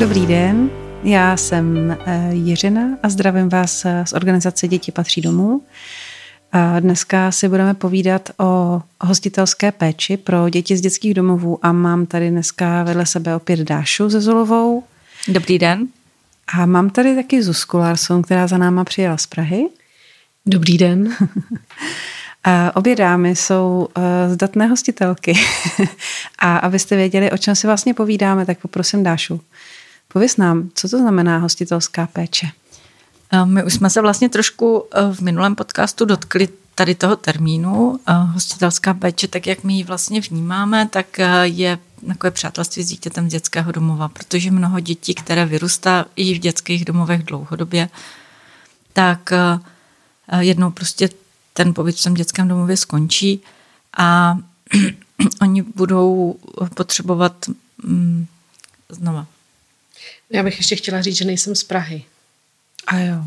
Dobrý den, já jsem eh, Jiřina a zdravím vás eh, z organizace Děti patří domů. A dneska si budeme povídat o hostitelské péči pro děti z dětských domovů a mám tady dneska vedle sebe opět Dášu ze Zulovou. Dobrý den. A mám tady taky Zuzku Larson, která za náma přijela z Prahy. Dobrý den. A obě dámy jsou uh, zdatné hostitelky. a abyste věděli, o čem si vlastně povídáme, tak poprosím Dášu. Pověz nám, co to znamená hostitelská péče? My už jsme se vlastně trošku v minulém podcastu dotkli tady toho termínu. Hostitelská péče, tak jak my ji vlastně vnímáme, tak je takové přátelství s dítětem z dětského domova, protože mnoho dětí, které vyrůstá i v dětských domovech dlouhodobě, tak jednou prostě ten pobyt v tom dětském domově skončí a oni budou potřebovat mm, znova. Já bych ještě chtěla říct, že nejsem z Prahy. A jo.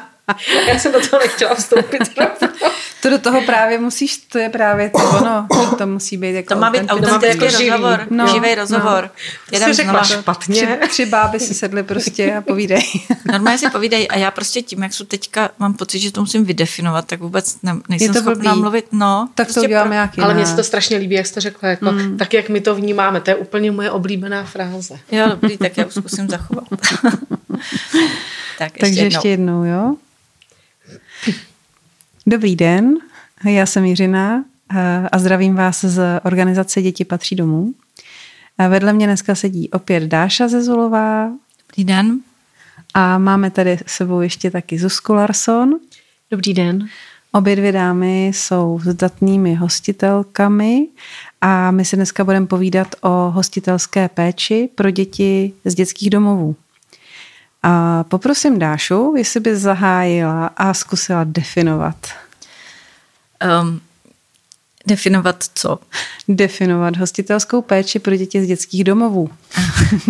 Já jsem do toho nechtěla vstoupit. to do toho právě musíš, to je právě to ono, to, musí být jako To má být autentický rozhovor, no, živý rozhovor. No. Jedem jsi řekla špatně. Tři, tři báby si sedly prostě a povídej. Normálně si povídej a já prostě tím, jak jsou teďka, mám pocit, že to musím vydefinovat, tak vůbec ne, nejsem to schopná blbý. mluvit. No, tak prostě to uděláme pro... nějaký. Ale mně se to strašně líbí, jak jste řekla, jako, mm. tak jak my to vnímáme, to je úplně moje oblíbená fráze. Jo, dobrý, tak já už zkusím zachovat. tak ještě Takže jednou. ještě jednou, jo? Dobrý den, já jsem Jiřina eh, a zdravím vás z organizace Děti patří domů. Vedle mě dneska sedí opět Dáša Zezulová. Dobrý den. A máme tady s sebou ještě taky Zuzku Larson. Dobrý den. Obě dvě dámy jsou zdatnými hostitelkami a my si dneska budeme povídat o hostitelské péči pro děti z dětských domovů. A poprosím Dášu, jestli by zahájila a zkusila definovat. Um, definovat co? Definovat hostitelskou péči pro děti z dětských domovů.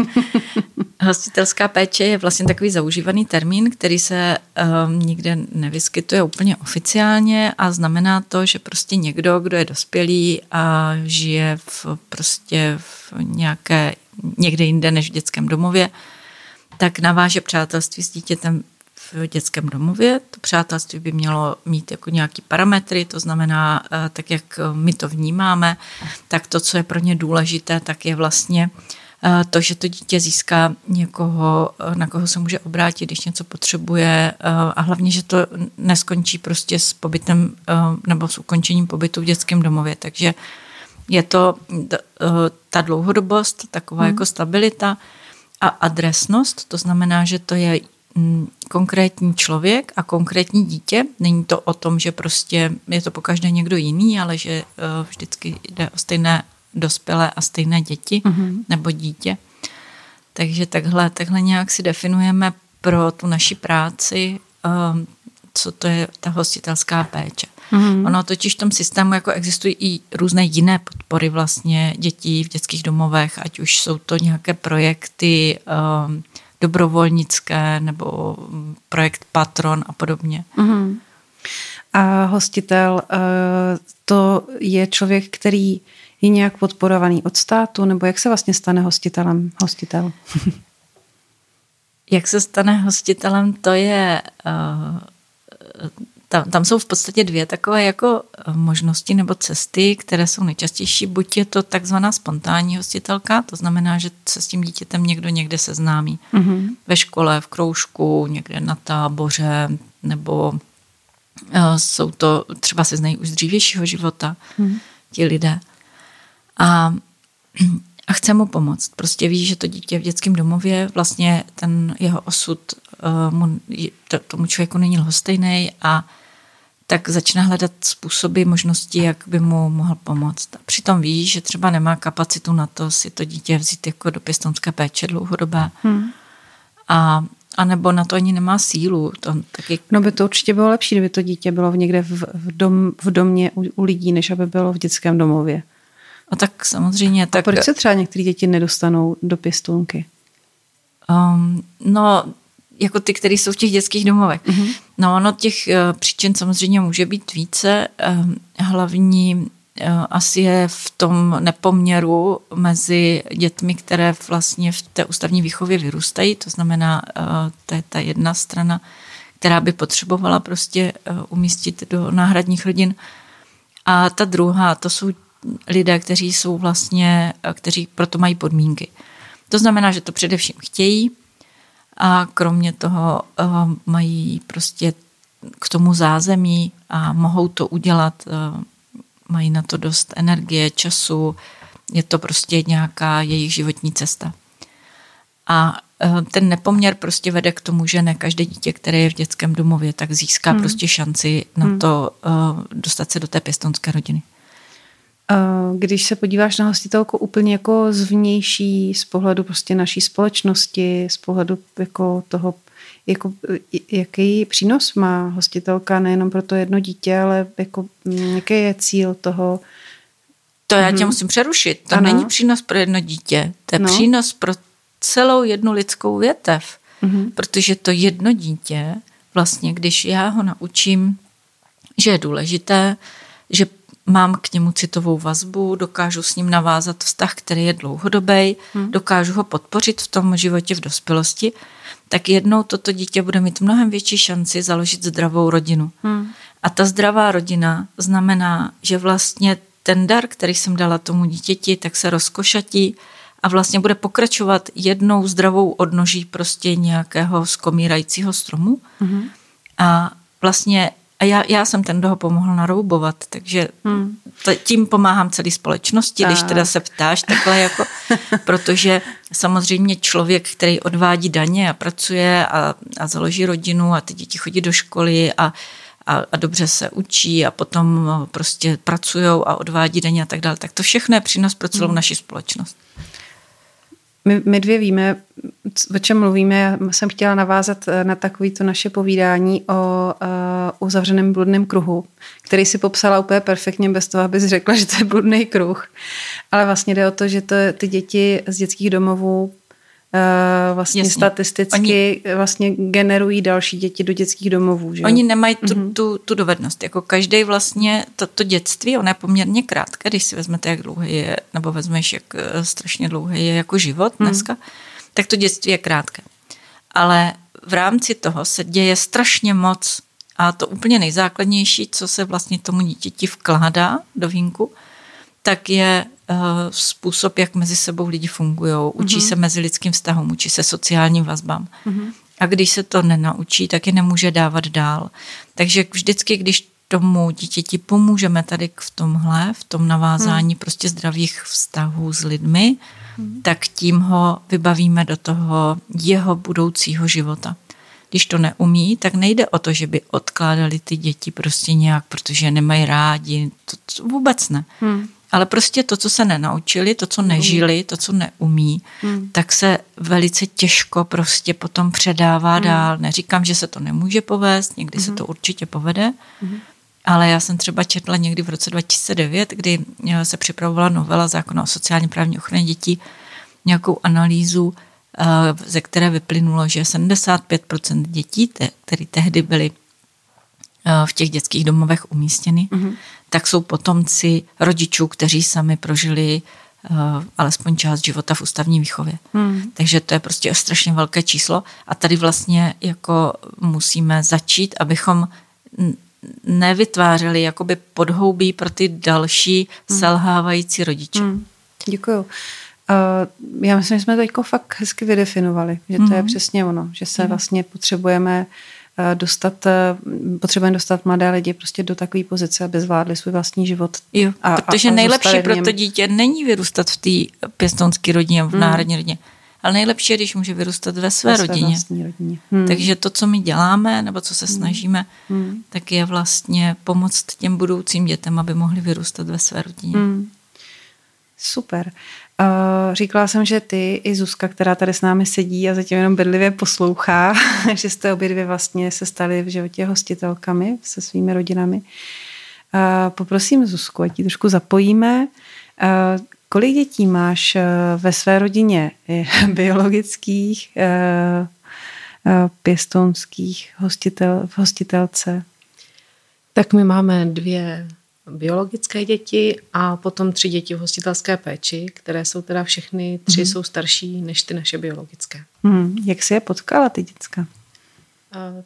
Hostitelská péče je vlastně takový zaužívaný termín, který se um, nikde nevyskytuje úplně oficiálně a znamená to, že prostě někdo, kdo je dospělý a žije v, prostě v nějaké, někde jinde než v dětském domově, tak naváže přátelství s dítětem v dětském domově. To přátelství by mělo mít jako nějaký parametry, to znamená, eh, tak jak my to vnímáme, tak to, co je pro ně důležité, tak je vlastně eh, to, že to dítě získá někoho, eh, na koho se může obrátit, když něco potřebuje a hlavně, že to neskončí prostě s pobytem nebo s ukončením pobytu v dětském domově. Takže je to ta dlouhodobost, taková hmm. jako stabilita, a adresnost, to znamená, že to je mm, konkrétní člověk a konkrétní dítě. Není to o tom, že prostě je to po každé někdo jiný, ale že eh, vždycky jde o stejné dospělé a stejné děti mm-hmm. nebo dítě. Takže takhle, takhle nějak si definujeme pro tu naši práci, ehm, co to je ta hostitelská péče. Mm-hmm. Ono totiž v tom systému jako existují i různé jiné podpory vlastně dětí v dětských domovech, ať už jsou to nějaké projekty um, dobrovolnické nebo projekt Patron a podobně. Mm-hmm. A hostitel, uh, to je člověk, který je nějak podporovaný od státu, nebo jak se vlastně stane hostitelem hostitel? jak se stane hostitelem, to je uh, tam, tam jsou v podstatě dvě takové jako eh, možnosti nebo cesty, které jsou nejčastější. Buď je to takzvaná spontánní hostitelka, to znamená, že se s tím dítětem někdo někde seznámí. Mm-hmm. Ve škole, v kroužku, někde na táboře, nebo uh, jsou to, třeba se znají už z dřívějšího života mm-hmm. ti lidé. A, a chce mu pomoct. Prostě ví, že to dítě v dětském domově, vlastně ten jeho osud mu, to, tomu člověku není lhostejný a tak začne hledat způsoby, možnosti, jak by mu mohl pomoct. A přitom ví, že třeba nemá kapacitu na to si to dítě vzít jako do pěstonské péče dlouhodobé. Hmm. A, a nebo na to ani nemá sílu. To taky... No by to určitě bylo lepší, kdyby to dítě bylo někde v, v, dom, v domě u, u lidí, než aby bylo v dětském domově. A tak samozřejmě. Tak... A proč se třeba některé děti nedostanou do pěstounky? Um, no, jako ty, které jsou v těch dětských domovech. Mm-hmm. No ono těch uh, příčin samozřejmě může být více. Uh, hlavní asi je v tom nepoměru mezi dětmi, které vlastně v té ústavní výchově vyrůstají, to znamená, to je ta jedna strana, která by potřebovala prostě umístit do náhradních rodin. A ta druhá, to jsou lidé, kteří jsou vlastně, kteří proto mají podmínky. To znamená, že to především chtějí a kromě toho mají prostě k tomu zázemí a mohou to udělat, mají na to dost energie, času, je to prostě nějaká jejich životní cesta. A ten nepoměr prostě vede k tomu, že ne každé dítě, které je v dětském domově, tak získá hmm. prostě šanci na hmm. to dostat se do té pěstonské rodiny. Když se podíváš na hostitelku úplně jako zvnější, z pohledu prostě naší společnosti, z pohledu jako toho, jako, jaký přínos má hostitelka nejenom pro to jedno dítě, ale jako, jaký je cíl toho, to já tě hmm. musím přerušit. To ano. není přínos pro jedno dítě. To je no. přínos pro celou jednu lidskou větev. Mm-hmm. Protože to jedno dítě, vlastně, když já ho naučím, že je důležité, že mám k němu citovou vazbu, dokážu s ním navázat vztah, který je dlouhodobý, hmm. dokážu ho podpořit v tom životě v dospělosti, tak jednou toto dítě bude mít mnohem větší šanci založit zdravou rodinu. Hmm. A ta zdravá rodina znamená, že vlastně ten dar, který jsem dala tomu dítěti, tak se rozkošatí a vlastně bude pokračovat jednou zdravou odnoží prostě nějakého skomírajícího stromu. Hmm. A vlastně a já, já jsem ten, kdo ho pomohl naroubovat, takže hmm. to, tím pomáhám celé společnosti, když teda se ptáš takhle, jako, protože samozřejmě člověk, který odvádí daně a pracuje a, a založí rodinu a ty děti chodí do školy a, a, a dobře se učí a potom prostě pracují a odvádí daně a tak dále, tak to všechno je přínos pro celou hmm. naši společnost. My, my dvě víme, o čem mluvíme. Já jsem chtěla navázat eh, na takovýto naše povídání o uh, uzavřeném bludném kruhu, který si popsala úplně perfektně bez toho, abys řekla, že to je bludný kruh. Ale vlastně jde o to, že to, ty děti z dětských domovů vlastně Jasně. statisticky oni, vlastně generují další děti do dětských domovů. Že? Oni nemají tu, mm-hmm. tu, tu dovednost. Jako každý vlastně to, to dětství, ono je poměrně krátké, když si vezmete, jak dlouhý je, nebo vezmeš, jak eh, strašně dlouhý je jako život mm. dneska, tak to dětství je krátké. Ale v rámci toho se děje strašně moc a to úplně nejzákladnější, co se vlastně tomu dítěti vkládá do vínku, tak je způsob, jak mezi sebou lidi fungují. Učí mm-hmm. se mezi lidským vztahům, učí se sociálním vazbám. Mm-hmm. A když se to nenaučí, tak je nemůže dávat dál. Takže vždycky, když tomu dítěti pomůžeme tady v tomhle, v tom navázání hmm. prostě zdravých vztahů s lidmi, hmm. tak tím ho vybavíme do toho jeho budoucího života. Když to neumí, tak nejde o to, že by odkládali ty děti prostě nějak, protože nemají rádi. To, to vůbec ne. Hmm ale prostě to, co se nenaučili, to, co nežili, to, co neumí, hmm. tak se velice těžko prostě potom předává hmm. dál. Neříkám, že se to nemůže povést, někdy hmm. se to určitě povede, hmm. ale já jsem třeba četla někdy v roce 2009, kdy eh, se připravovala novela zákona o sociálně právní ochraně dětí, nějakou analýzu, eh, ze které vyplynulo, že 75% dětí, které tehdy byly v těch dětských domovech umístěny, mm-hmm. tak jsou potomci rodičů, kteří sami prožili uh, alespoň část života v ústavní výchově. Mm. Takže to je prostě strašně velké číslo a tady vlastně jako musíme začít, abychom nevytvářeli jakoby podhoubí pro ty další mm. selhávající rodiče. Mm. Děkuju. Uh, já myslím, že jsme to jako fakt hezky vydefinovali, že to mm. je mhm. přesně ono, že se mm. vlastně potřebujeme uh, Eh, dostat, eh, potřebujeme dostat mladé lidi prostě do takové pozice, aby zvládli svůj vlastní život. Jo, a, protože a, a nejlepší pro to dítě není vyrůstat v té pěstonské rodině, v hmm. náhradní rodině, ale nejlepší je, když může vyrůstat ve své, ve své rodině. rodině. Hmm. Takže to, co my děláme, nebo co se hmm. snažíme, hmm. tak je vlastně pomoct těm budoucím dětem, aby mohli vyrůstat ve své rodině. Hmm. Super. Uh, říkala jsem, že ty i Zuzka, která tady s námi sedí a zatím jenom bedlivě poslouchá, že jste obě dvě vlastně se staly v životě hostitelkami se svými rodinami. Uh, poprosím Zuzku, ať ji trošku zapojíme. Uh, kolik dětí máš ve své rodině biologických, pěstonských hostitel, v hostitelce? Tak my máme dvě biologické děti a potom tři děti v hostitelské péči, které jsou teda všechny, tři mm. jsou starší než ty naše biologické. Mm. Jak si je potkala ty děcka?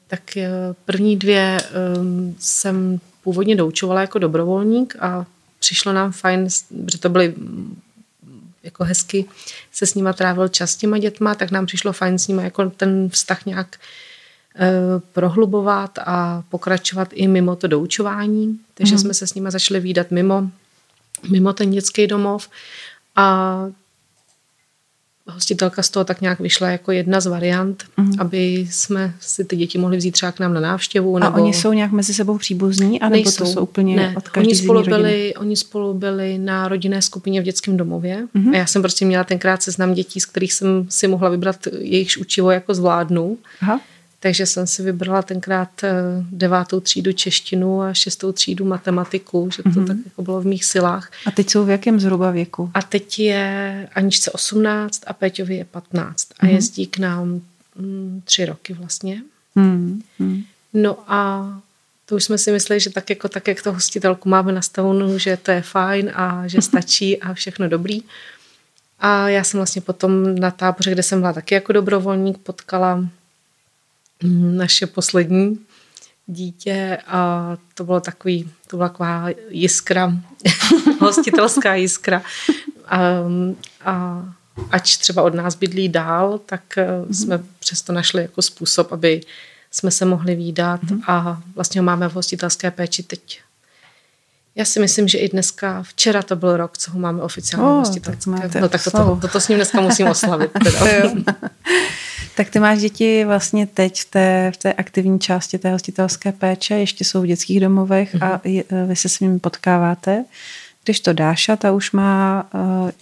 Tak eh, první dvě um, jsem původně doučovala jako dobrovolník a přišlo nám fajn, že to byly jako hezky se s nima trávil čas s těma dětma, tak nám přišlo fajn s nima jako ten vztah nějak Eh, prohlubovat a pokračovat i mimo to doučování. Takže mm. jsme se s nimi začali výdat mimo, mimo ten dětský domov a hostitelka z toho tak nějak vyšla jako jedna z variant, mm. aby jsme si ty děti mohli vzít třeba k nám na návštěvu. A nebo... oni jsou nějak mezi sebou příbuzní? A nebo Nejsou. to jsou úplně ne. od oni spolu, byli, oni spolu byli na rodinné skupině v dětském domově mm. a já jsem prostě měla tenkrát seznam dětí, z kterých jsem si mohla vybrat jejichž učivo jako zvládnu. Aha. Takže jsem si vybrala tenkrát eh, devátou třídu češtinu a šestou třídu matematiku, že to mm-hmm. tak jako bylo v mých silách. A teď jsou v jakém zhruba věku? A teď je Aničce 18 a Péťovi je 15 a mm-hmm. jezdí k nám mm, tři roky vlastně. Mm-hmm. No a to už jsme si mysleli, že tak jako tak, jak to hostitelku máme nastavenou, že to je fajn a že stačí a všechno dobrý. A já jsem vlastně potom na táboře, kde jsem byla taky jako dobrovolník, potkala naše poslední dítě a to bylo takový, to byla taková jiskra, hostitelská jiskra. A, a ač třeba od nás bydlí dál, tak mm-hmm. jsme přesto našli jako způsob, aby jsme se mohli výdat mm-hmm. a vlastně ho máme v hostitelské péči teď. Já si myslím, že i dneska, včera to byl rok, co ho máme oficiálně oh, hostitelské. Tak no tak to, to, to, to s ním dneska musím oslavit. Teda. Tak ty máš děti vlastně teď v té, v té aktivní části té hostitelské péče, ještě jsou v dětských domovech mm-hmm. a mhm. je, vy se s nimi potkáváte. Když to Dáša, ta už má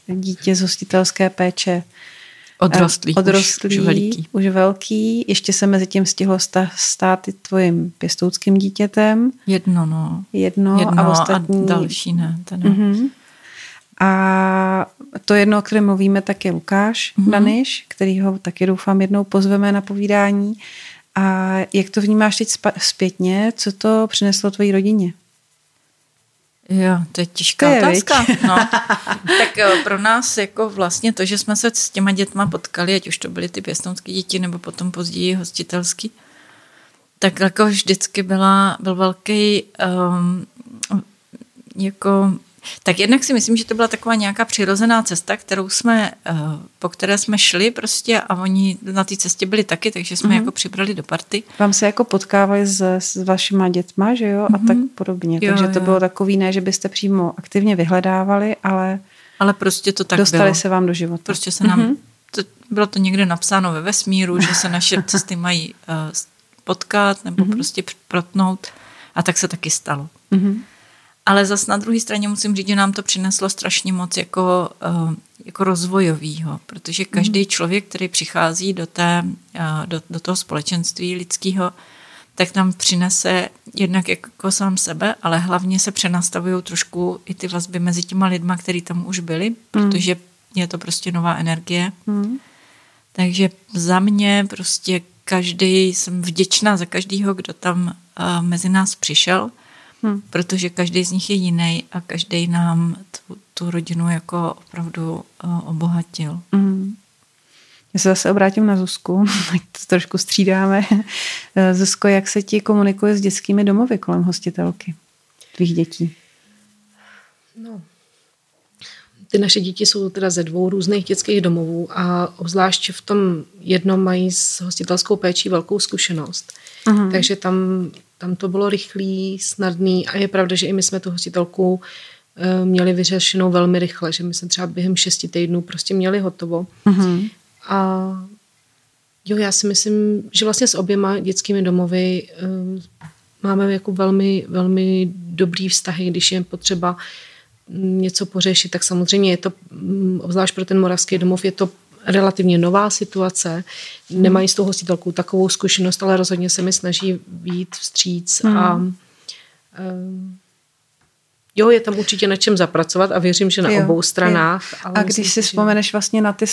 uh, dítě z hostitelské péče Odrostlý, odrostlý už, už veliký. Už velký. Ještě se mezi tím stihlo stát i tvojím pěstoutským dítětem. Jedno, no. Jedno, Jedno a ostatní. A další ne. Ten mm-hmm. A to jedno, o kterém mluvíme, tak je Lukáš mm-hmm. Daniš, který ho taky doufám jednou pozveme na povídání. A jak to vnímáš teď zpětně? Co to přineslo tvojí rodině? Jo, to je těžká to je, otázka. No. tak jo, pro nás jako vlastně to, že jsme se s těma dětma potkali, ať už to byly ty pěstounské děti, nebo potom později hostitelský, tak jako vždycky byla, byl velký um, jako tak jednak si myslím, že to byla taková nějaká přirozená cesta, kterou jsme, eh, po které jsme šli prostě a oni na té cestě byli taky, takže jsme mm-hmm. jako přibrali do party. Vám se jako potkávali s, s vašima dětma, že jo, a mm-hmm. tak podobně. Jo, takže to jo. bylo takový ne, že byste přímo aktivně vyhledávali, ale ale prostě to tak dostali bylo. se vám do života. Prostě se nám, mm-hmm. to, bylo to někde napsáno ve vesmíru, že se naše cesty mají uh, potkat nebo mm-hmm. prostě protnout a tak se taky stalo. Mm-hmm. Ale zas na druhé straně musím říct, že nám to přineslo strašně moc jako, eh, jako rozvojovýho, protože každý mm. člověk, který přichází do, té, eh, do, do toho společenství lidského, tak nám přinese jednak jako sám sebe, ale hlavně se přenastavují trošku i ty vazby mezi těma lidma, který tam už byli, mm. protože je to prostě nová energie. Mm. Takže za mě prostě každý, jsem vděčná za každého, kdo tam uh, mezi nás přišel Hmm. Protože každý z nich je jiný a každý nám tu, tu rodinu jako opravdu uh, obohatil. Hmm. Já se zase obrátím na Zuzku, tak to trošku střídáme. Eh, Zuzko, jak se ti komunikuje s dětskými domovy kolem hostitelky tvých dětí? No, ty naše děti jsou teda ze dvou různých dětských domovů a obzvlášť v tom jednom mají s hostitelskou péčí velkou zkušenost. Uh-huh. Takže tam tam to bylo rychlý, snadný a je pravda, že i my jsme tu hostitelku eh, měli vyřešenou velmi rychle, že my jsme třeba během šesti týdnů prostě měli hotovo. Mm-hmm. A jo, já si myslím, že vlastně s oběma dětskými domovy uh, máme jako velmi, velmi dobrý vztahy, když je potřeba něco pořešit, tak samozřejmě je to, mm, obzvlášť pro ten moravský domov, je to relativně nová situace, nemají s tou hostitelkou takovou zkušenost, ale rozhodně se mi snaží být vstříc hmm. a um, jo, je tam určitě na čem zapracovat a věřím, že na jo, obou stranách. Ale a když si vzpomeneš vlastně na ty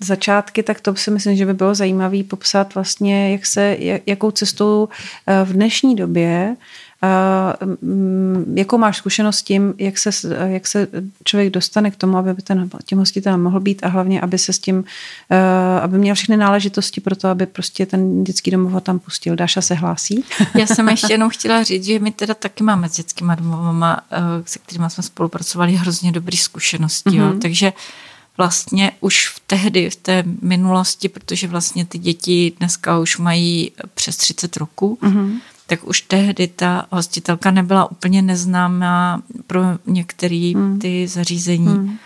začátky, tak to si myslím, že by bylo zajímavé popsat vlastně, jak se, jakou cestou eh, v dnešní době Uh, jakou máš zkušenost s tím, jak se, jak se člověk dostane k tomu, aby ten, tím hostitelem mohl být a hlavně, aby se s tím, uh, aby měl všechny náležitosti pro to, aby prostě ten dětský domov tam pustil. Dáša se hlásí? Já jsem ještě jenom chtěla říct, že my teda taky máme s dětskými domovama, se kterými jsme spolupracovali, hrozně dobrý zkušenosti. Mm-hmm. Jo. Mhm. Takže vlastně už v tehdy, v té minulosti, protože vlastně ty děti dneska už mají přes 30 roků, mm-hmm. Tak už tehdy ta hostitelka nebyla úplně neznámá pro některé mm. ty zařízení. Mm.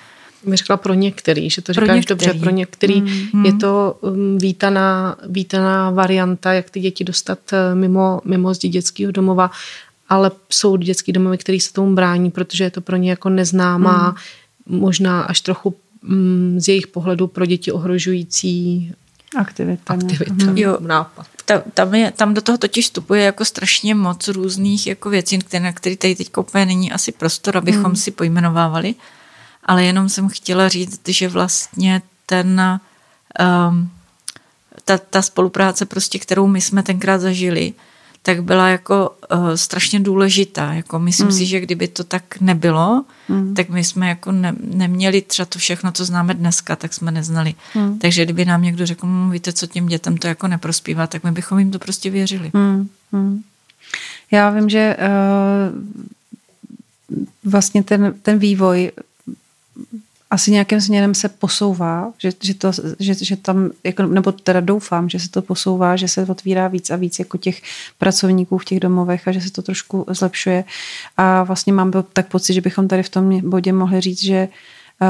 Mi řekla pro některý, že to pro říkáš některý. dobře, pro některý mm. je to um, vítaná, vítaná varianta, jak ty děti dostat uh, mimo, mimo zdi dětského domova, ale jsou dětský domovy, který se tomu brání, protože je to pro ně jako neznámá, mm. možná až trochu Mm, z jejich pohledu pro děti ohrožující aktivita. aktivita mm. jo, nápad. Ta, tam, je, tam do toho totiž vstupuje jako strašně moc různých jako věcí, které, na které tady teď úplně není asi prostor, abychom mm. si pojmenovávali, ale jenom jsem chtěla říct, že vlastně ten um, ta, ta spolupráce prostě, kterou my jsme tenkrát zažili, tak byla jako uh, strašně důležitá. Jako myslím mm. si, že kdyby to tak nebylo, mm. tak my jsme jako ne, neměli třeba to všechno, co známe dneska, tak jsme neznali. Mm. Takže kdyby nám někdo řekl, mmm, víte, co těm dětem to jako neprospívá, tak my bychom jim to prostě věřili. Mm. Mm. Já vím, že uh, vlastně ten, ten vývoj asi nějakým směrem se posouvá, že, že, to, že, že tam, jako, nebo teda doufám, že se to posouvá, že se otvírá víc a víc jako těch pracovníků v těch domovech a že se to trošku zlepšuje. A vlastně mám tak pocit, že bychom tady v tom bodě mohli říct, že uh,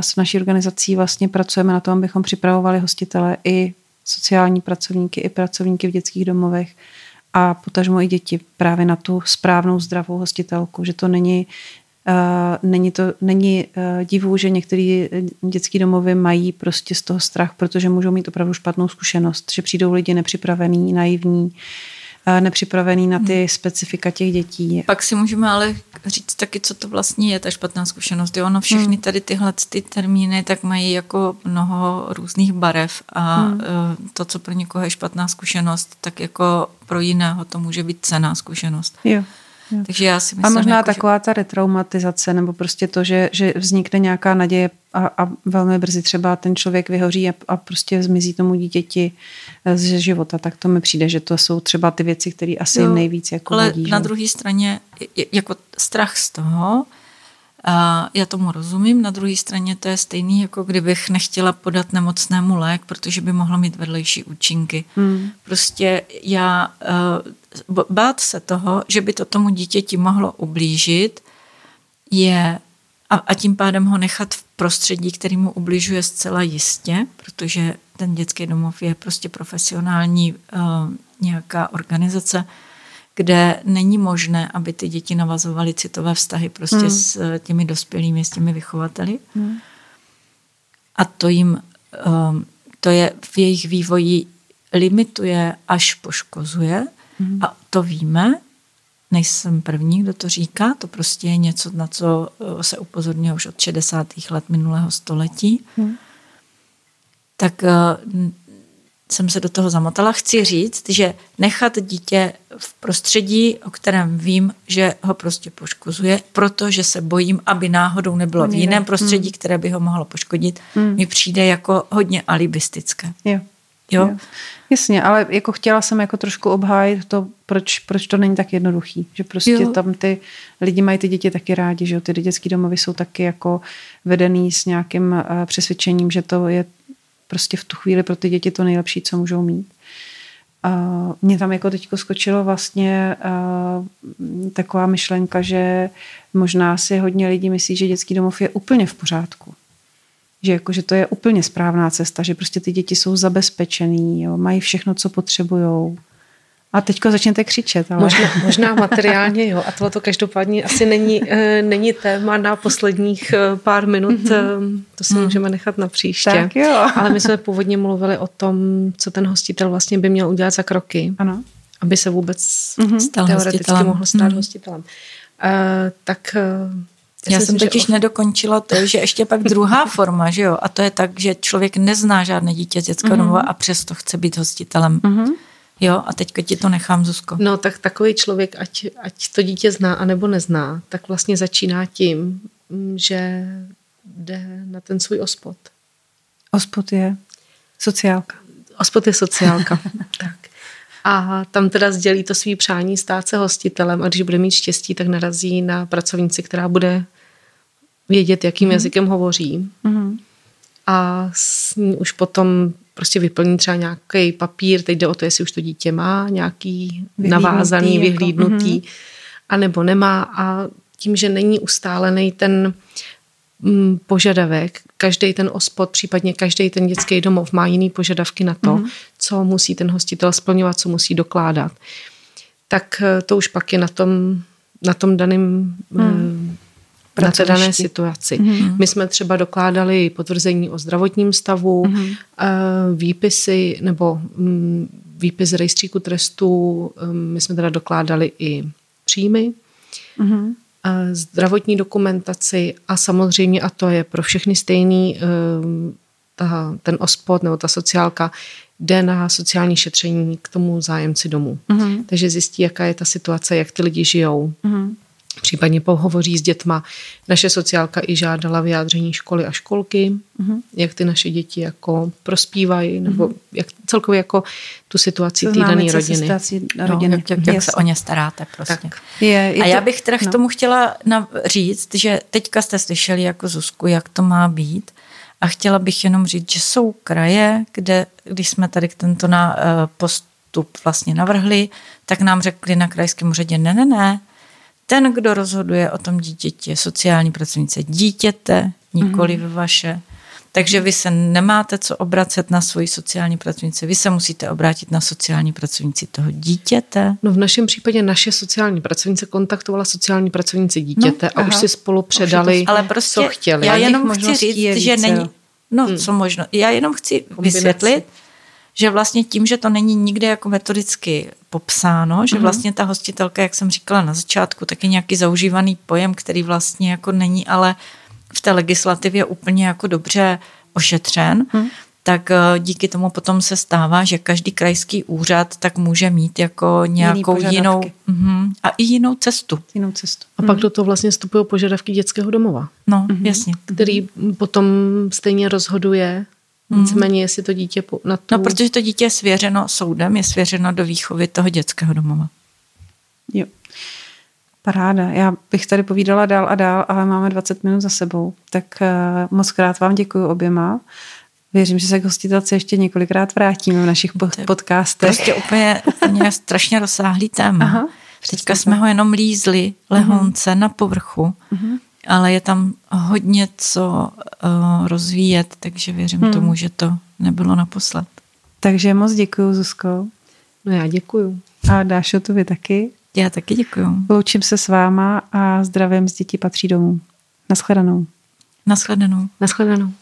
s naší organizací vlastně pracujeme na tom, abychom připravovali hostitele i sociální pracovníky, i pracovníky v dětských domovech a potažmo i děti právě na tu správnou zdravou hostitelku, že to není není to není uh, divu, že některé dětské domovy mají prostě z toho strach, protože můžou mít opravdu špatnou zkušenost, že přijdou lidi nepřipravení, naivní, nepřipravení na ty hmm. specifika těch dětí. Pak si můžeme ale říct taky, co to vlastně je ta špatná zkušenost. Jo, ono všechny hmm. tady tyhle ty termíny tak mají jako mnoho různých barev a hmm. to, co pro někoho je špatná zkušenost, tak jako pro jiného to může být cená zkušenost. Jo. Takže já si myslím, a možná jako, taková ta retraumatizace, nebo prostě to, že, že vznikne nějaká naděje a, a velmi brzy třeba ten člověk vyhoří a, a prostě zmizí tomu dítěti eh, z života, tak to mi přijde, že to jsou třeba ty věci, které asi jo, nejvíc jako Ale hodí, na druhé straně jako strach z toho, já tomu rozumím, na druhé straně to je stejný, jako kdybych nechtěla podat nemocnému lék, protože by mohlo mít vedlejší účinky. Hmm. Prostě já uh, bát se toho, že by to tomu dítěti mohlo ublížit, je a, a tím pádem ho nechat v prostředí, který mu ubližuje zcela jistě, protože ten dětský domov je prostě profesionální uh, nějaká organizace, kde není možné, aby ty děti navazovaly citové vztahy prostě hmm. s eh, těmi dospělými, s těmi vychovateli. Hmm. A to jim, um, to je v jejich vývoji limituje až poškozuje hmm. a to víme, nejsem první, kdo to říká, to prostě je něco, na co eh, se upozorňuje už od 60. let minulého století. Hmm. Tak eh, jsem se do toho zamotala. Chci říct, že nechat dítě v prostředí, o kterém vím, že ho prostě poškozuje, protože se bojím, aby náhodou nebylo v jiném prostředí, hmm. které by ho mohlo poškodit, hmm. mi přijde jako hodně alibistické. Jo. Jo? jo. Jasně, ale jako chtěla jsem jako trošku obhájit to, proč, proč to není tak jednoduchý. Že prostě jo. tam ty lidi mají ty děti taky rádi, že jo? Ty dětské domovy jsou taky jako vedený s nějakým uh, přesvědčením, že to je prostě v tu chvíli pro ty děti to nejlepší, co můžou mít. A mě tam jako teďko skočilo vlastně taková myšlenka, že možná si hodně lidí myslí, že dětský domov je úplně v pořádku. Že, jako, že to je úplně správná cesta, že prostě ty děti jsou zabezpečený, jo, mají všechno, co potřebujou. A teďko začněte křičet. Ale... Možná, možná materiálně, jo. A tohle to každopádně asi není, e, není téma na posledních e, pár minut. Mm-hmm. To si mm. můžeme nechat na příště. Tak jo. Ale my jsme původně mluvili o tom, co ten hostitel vlastně by měl udělat za kroky. Ano. Aby se vůbec mm-hmm. stal teoreticky hostitelem. mohl stát mm. hostitelem. E, tak já, já jsem totiž že... nedokončila to, že ještě pak druhá forma, že jo, a to je tak, že člověk nezná žádné dítě z dětského mm-hmm. domova a přesto chce být hostitelem. Mm-hmm Jo, a teďka ti to nechám, Zuzko. No, tak takový člověk, ať, ať to dítě zná a nebo nezná, tak vlastně začíná tím, mm, že jde na ten svůj ospod. Ospod je sociálka. Ospod je sociálka, tak. A tam teda sdělí to svý přání stát se hostitelem a když bude mít štěstí, tak narazí na pracovnici, která bude vědět, jakým mm. jazykem hovoří. Mm. A s ní už potom prostě vyplní třeba nějaký papír, teď jde o to, jestli už to dítě má nějaký vyhlídnutý, navázaný, jako, vyhlídnutý, mm. a nebo nemá a tím, že není ustálený ten mm, požadavek, každý ten ospod, případně každý ten dětský domov má jiný požadavky na to, mm. co musí ten hostitel splňovat, co musí dokládat. Tak eh, to už pak je na tom, na tom daném mm na té dané situaci. Mm-hmm. My jsme třeba dokládali potvrzení o zdravotním stavu, mm-hmm. výpisy nebo mm, výpis z rejstříku trestů, mm, my jsme teda dokládali i příjmy, mm-hmm. zdravotní dokumentaci a samozřejmě, a to je pro všechny stejný, ta, ten ospod nebo ta sociálka jde na sociální šetření k tomu zájemci domů. Mm-hmm. Takže zjistí, jaká je ta situace, jak ty lidi žijou. Mm-hmm případně pohovoří s dětma. Naše sociálka i žádala vyjádření školy a školky, uh-huh. jak ty naše děti jako prospívají, nebo uh-huh. jak celkově jako tu situaci té dané rodiny. rodiny. No, jak, jak se o ně staráte prostě. Tak. Je, je a já bych teda no. k tomu chtěla říct, že teďka jste slyšeli jako Zuzku, jak to má být. A chtěla bych jenom říct, že jsou kraje, kde, když jsme tady tento na, uh, postup vlastně navrhli, tak nám řekli na krajském úřadě, ne, ne, ne, ten, kdo rozhoduje o tom dítěti, je sociální pracovnice dítěte, nikoli mm-hmm. vaše. Takže vy se nemáte co obracet na svoji sociální pracovnici, vy se musíte obrátit na sociální pracovnici toho dítěte. No v našem případě naše sociální pracovnice kontaktovala sociální pracovnici dítěte no, a aha. už si spolu předali, Ale prostě co chtěli. Já jenom chci říct, že není, no hmm. co možno, já jenom chci Kombinace. vysvětlit, že vlastně tím, že to není nikde jako metodicky popsáno, že mhm. vlastně ta hostitelka, jak jsem říkala na začátku, tak je nějaký zaužívaný pojem, který vlastně jako není ale v té legislativě úplně jako dobře ošetřen, hmm. tak eh, díky tomu potom se stává, že každý krajský úřad tak může mít jako nějakou jinou uh, a i jinou cestu. Jinou cestu. A hmm. pak do toho vlastně vstupují požadavky dětského domova. No, hmm. jasně. Který potom stejně rozhoduje Nicméně, jestli to dítě na tu... No, protože to dítě je svěřeno soudem, je svěřeno do výchovy toho dětského domova. Jo. Paráda. Já bych tady povídala dál a dál, ale máme 20 minut za sebou. Tak uh, moc krát vám děkuji oběma. Věřím, že se k hostitelce ještě několikrát vrátíme v našich podcastech. Prostě úplně, úplně strašně rozsáhlý téma. Aha, Teďka jsme ho jenom lízli lehonce uh-huh. na povrchu. Uh-huh ale je tam hodně co uh, rozvíjet, takže věřím hmm. tomu, že to nebylo naposled. Takže moc děkuji, Zuzko. No já děkuju. A Dášo, to vy taky. Já taky děkuju. Loučím se s váma a zdravím z dětí patří domů. Naschledanou. Naschledanou. Naschledanou.